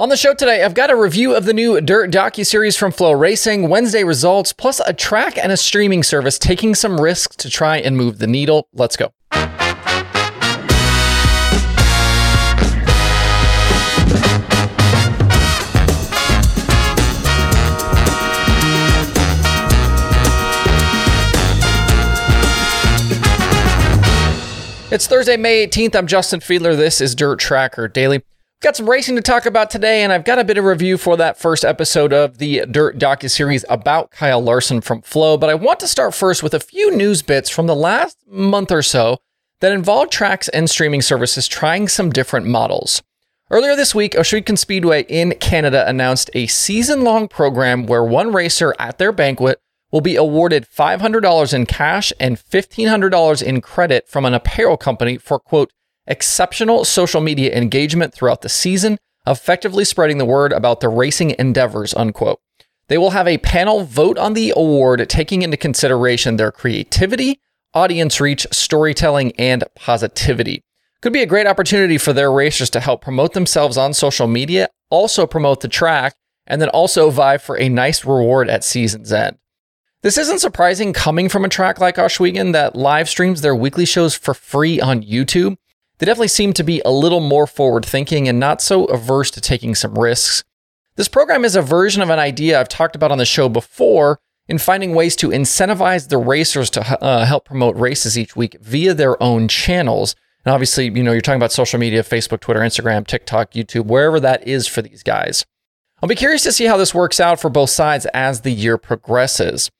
On the show today, I've got a review of the new Dirt docu-series from FloRacing, Wednesday results, plus a track and a streaming service taking some risks to try and move the needle. Let's go. It's Thursday, May 18th. I'm Justin Fiedler. This is Dirt Tracker Daily. Got some racing to talk about today, and I've got a bit of review for that first episode of the Dirt docu-series about Kyle Larson from Flo. But I want to start first with a few news bits from the last month or so that involve tracks and streaming services trying some different models. Earlier this week, Ohsweken Speedway in Canada announced a season-long program where one racer at their banquet will be awarded $500 in cash and $1,500 in credit from an apparel company for, quote, exceptional social media engagement throughout the season, effectively spreading the word about the racing endeavors, unquote. They will have a panel vote on the award, taking into consideration their creativity, audience reach, storytelling, and positivity. Could be a great opportunity for their racers to help promote themselves on social media, also promote the track, and then also vie for a nice reward at season's end. This isn't surprising coming from a track like Ohsweken that live streams their weekly shows for free on YouTube. They definitely seem to be a little more forward thinking and not so averse to taking some risks. This program is a version of an idea I've talked about on the show before in finding ways to incentivize the racers to uh, help promote races each week via their own channels. And obviously, you know, you're talking about social media, Facebook, Twitter, Instagram, TikTok, YouTube, wherever that is for these guys. I'll be curious to see how this works out for both sides as the year progresses.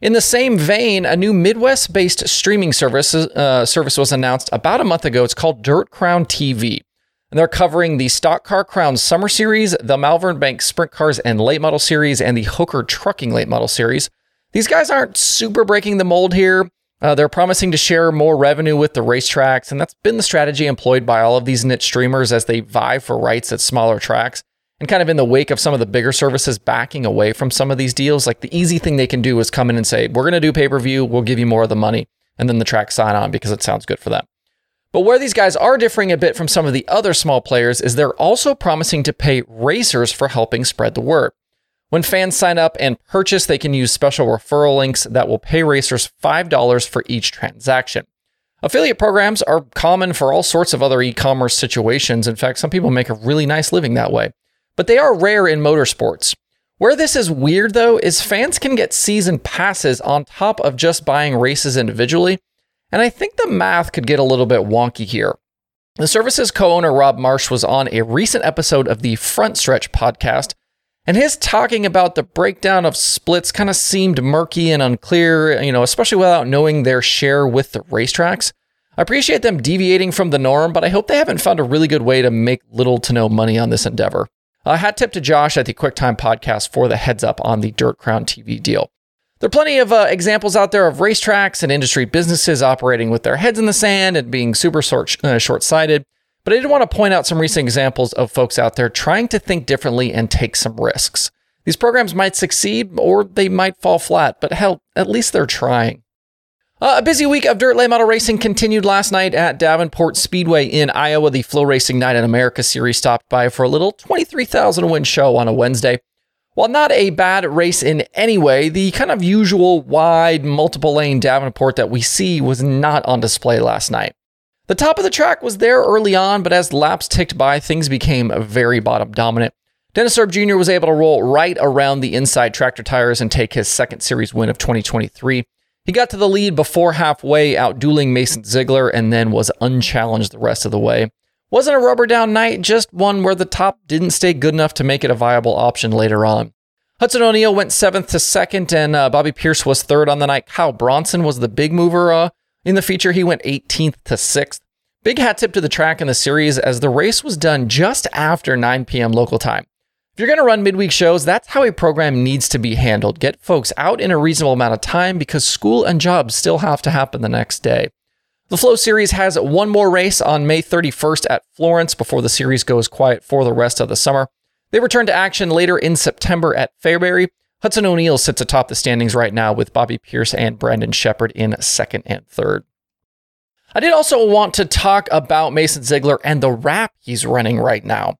In the same vein, a new Midwest based streaming service, uh, service was announced about a month ago. It's called Dirt Crown TV. And they're covering the Stock Car Crown Summer Series, the Malvern Bank Sprint Cars and Late Model Series, and the Hooker Trucking Late Model Series. These guys aren't super breaking the mold here. Uh, they're promising to share more revenue with the racetracks, and that's been the strategy employed by all of these niche streamers as they vie for rights at smaller tracks. And kind of in the wake of some of the bigger services backing away from some of these deals, like the easy thing they can do is come in and say, We're going to do pay per view, we'll give you more of the money. And then the track sign on because it sounds good for them. But where these guys are differing a bit from some of the other small players is they're also promising to pay racers for helping spread the word. When fans sign up and purchase, they can use special referral links that will pay racers $5 for each transaction. Affiliate programs are common for all sorts of other e commerce situations. In fact, some people make a really nice living that way but they are rare in motorsports. Where this is weird though is fans can get season passes on top of just buying races individually, and I think the math could get a little bit wonky here. The service's co owner Rob Marsh was on a recent episode of the Front Stretch podcast, and his talking about the breakdown of splits kind of seemed murky and unclear, you know, especially without knowing their share with the racetracks. I appreciate them deviating from the norm, but I hope they haven't found a really good way to make little to no money on this endeavor. A hat tip to Josh at the QuickTime podcast for the heads up on the Dirt Crown TV deal. There are plenty of uh, examples out there of racetracks and industry businesses operating with their heads in the sand and being super short, uh, short-sighted. But I did want to point out some recent examples of folks out there trying to think differently and take some risks. These programs might succeed or they might fall flat, but hell, at least they're trying. Uh, a busy week of dirt late model racing continued last night at Davenport Speedway in Iowa. The FloRacing Night in America series stopped by for a little 23,000 win show on a Wednesday. While not a bad race in any way, the kind of usual wide, multiple lane Davenport that we see was not on display last night. The top of the track was there early on, but as laps ticked by, things became very bottom dominant. Dennis Erb Jr. was able to roll right around the inside tractor tires and take his second series win of 2023. He got to the lead before halfway, outdueling Mason Zeigler, and then was unchallenged the rest of the way. Wasn't a rubber down night, just one where the top didn't stay good enough to make it a viable option later on. Hudson O'Neal went seventh to second, and uh, Bobby Pierce was third on the night. Kyle Bronson was the big mover uh, in the feature. He went 18th to sixth. Big hat tip to the track in the series as the race was done just after 9 p.m. local time. If you're going to run midweek shows, that's how a program needs to be handled. Get folks out in a reasonable amount of time because school and jobs still have to happen the next day. The Flo Series has one more race on May 31st at Florence before the series goes quiet for the rest of the summer. They return to action later in September at Fairbury. Hudson O'Neal sits atop the standings right now with Bobby Pierce and Brandon Sheppard in second and third. I did also want to talk about Mason Zeigler and the rap he's running right now.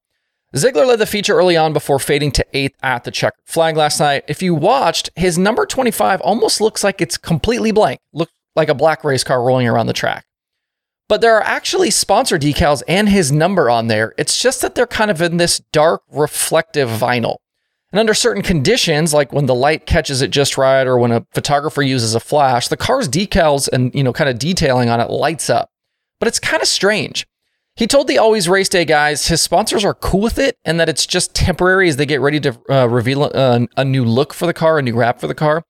Zeigler led the feature early on before fading to eighth at the checkered flag last night. If you watched, his number 25 almost looks like it's completely blank, like a black race car rolling around the track. But there are actually sponsor decals and his number on there. It's just that they're kind of in this dark, reflective vinyl. And under certain conditions, like when the light catches it just right or when a photographer uses a flash, the car's decals and, you know, kind of detailing on it lights up. But it's kind of strange. He told the Always Race Day guys his sponsors are cool with it and that it's just temporary as they get ready to uh, reveal a, a new look for the car, a new wrap for the car.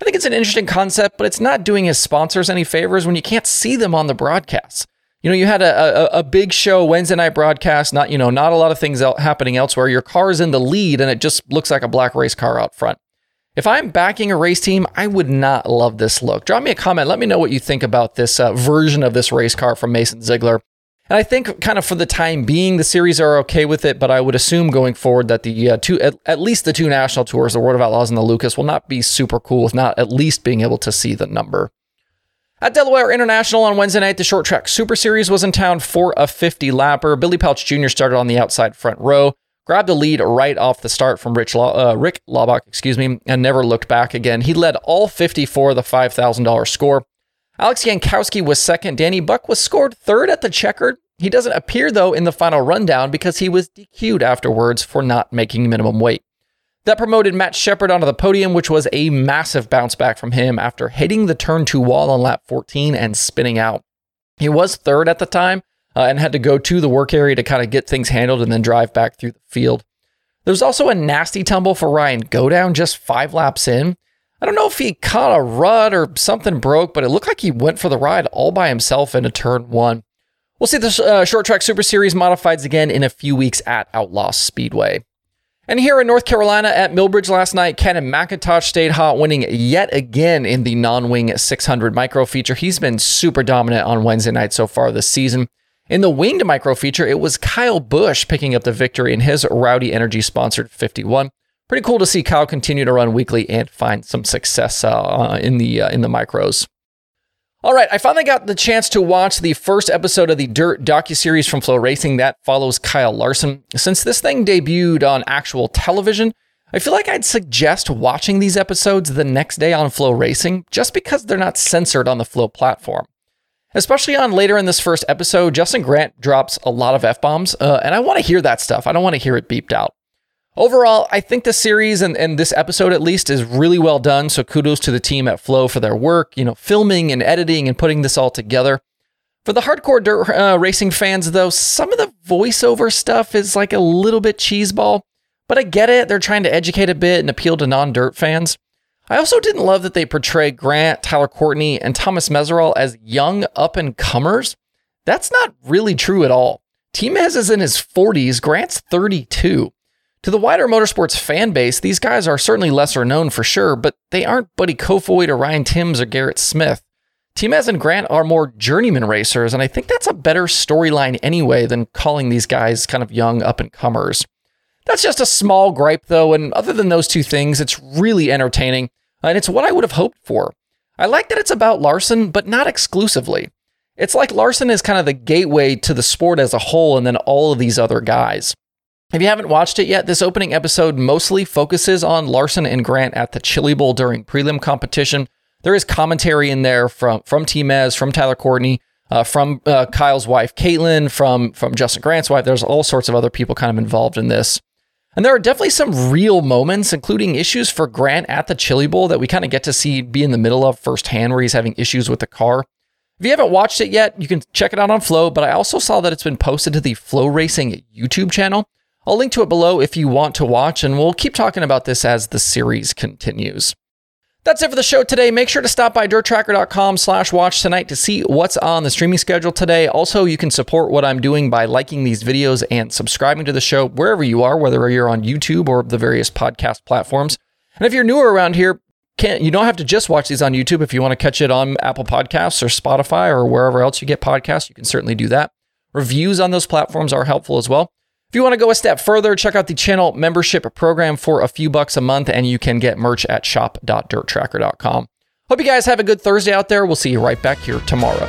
I think it's an interesting concept, but it's not doing his sponsors any favors when you can't see them on the broadcasts. You know, you had a, a, a big show Wednesday night broadcast, not you know, not a lot of things happening elsewhere. Your car is in the lead, and it just looks like a black race car out front. If I'm backing a race team, I would not love this look. Drop me a comment. Let me know what you think about this uh, version of this race car from Mason Zeigler. And I think, kind of for the time being, the series are okay with it. But I would assume going forward that the uh, two, at, at, least the two national tours, the World of Outlaws and the Lucas, will not be super cool with not at least being able to see the number. At Delaware International on Wednesday night, the short track Super Series was in town for a 50 lapper. Billy Pauch Jr. started on the outside front row, grabbed the lead right off the start from Rich uh, Rick Laubach, excuse me, and never looked back again. He led all 54 the $5,000 score. Alex Yankowski was second. Danny Bouc was scored third at the checkered. He doesn't appear, though, in the final rundown because he was DQ'd afterwards for not making minimum weight. That promoted Matt Sheppard onto the podium, which was a massive bounce back from him after hitting the turn two wall on lap 14 and spinning out. He was third at the time uh, and had to go to the work area to kind of get things handled and then drive back through the field. There was also a nasty tumble for Ryan Godown just five laps in. I don't know if he caught a rut or something broke, but it looked like he went for the ride all by himself into turn one. We'll see the uh, Short Track Super Series modifieds again in a few weeks at Outlaw Speedway. And here in North Carolina at Millbridge last night, Cannon McIntosh stayed hot, winning yet again in the non wing 600 micro feature. He's been super dominant on Wednesday night so far this season. In the winged micro feature, it was Kyle Busch picking up the victory in his Rowdy Energy sponsored 51 pretty cool to see Kyle continue to run weekly and find some success uh, in the uh, in the micros. All right, I finally got the chance to watch the first episode of the Dirt docu-series from FloRacing that follows Kyle Larson. Since this thing debuted on actual television, I feel like I'd suggest watching these episodes the next day on FloRacing just because they're not censored on the Flo platform. Especially on later in this first episode, Justin Grant drops a lot of F bombs, uh, and I want to hear that stuff. I don't want to hear it beeped out. Overall, I think the series and, and this episode at least is really well done. So kudos to the team at Flo for their work, you know, filming and editing and putting this all together. For the hardcore dirt uh, racing fans, though, some of the voiceover stuff is like a little bit cheeseball, but I get it. They're trying to educate a bit and appeal to non dirt fans. I also didn't love that they portray Grant, Tyler Courtney, and Thomas Meseraull as young up and comers. That's not really true at all. T Mez is in his 40s, Grant's 32. To the wider motorsports fan base, these guys are certainly lesser known for sure, but they aren't Buddy Kofoid or Ryan Timms or Garrett Smith. T-Mez and Grant are more journeyman racers, and I think that's a better storyline anyway than calling these guys kind of young up and comers. That's just a small gripe though, and other than those two things, it's really entertaining, and it's what I would have hoped for. I like that it's about Larson, but not exclusively. It's like Larson is kind of the gateway to the sport as a whole, and then all of these other guys. If you haven't watched it yet, this opening episode mostly focuses on Larson and Grant at the Chili Bowl during prelim competition. There is commentary in there from from T-Mez, from Tyler Courtney, uh, from uh, Kyle's wife Caitlin, from from Justin Grant's wife. There's all sorts of other people kind of involved in this. And there are definitely some real moments, including issues for Grant at the Chili Bowl that we kind of get to see be in the middle of firsthand, where he's having issues with the car. If you haven't watched it yet, you can check it out on Flo, but I also saw that it's been posted to the FloRacing YouTube channel. I'll link to it below if you want to watch, and we'll keep talking about this as the series continues. That's it for the show today. Make sure to stop by dirttracker.com slash watch tonight to see what's on the streaming schedule today. Also, you can support what I'm doing by liking these videos and subscribing to the show wherever you are, whether you're on YouTube or the various podcast platforms. And if you're newer around here, can't, you don't have to just watch these on YouTube. If you want to catch it on Apple Podcasts or Spotify or wherever else you get podcasts, you can certainly do that. Reviews on those platforms are helpful as well. If you want to go a step further, check out the channel membership program for a few bucks a month, and you can get merch at shop.dirttracker.com. Hope you guys have a good Thursday out there. We'll see you right back here tomorrow.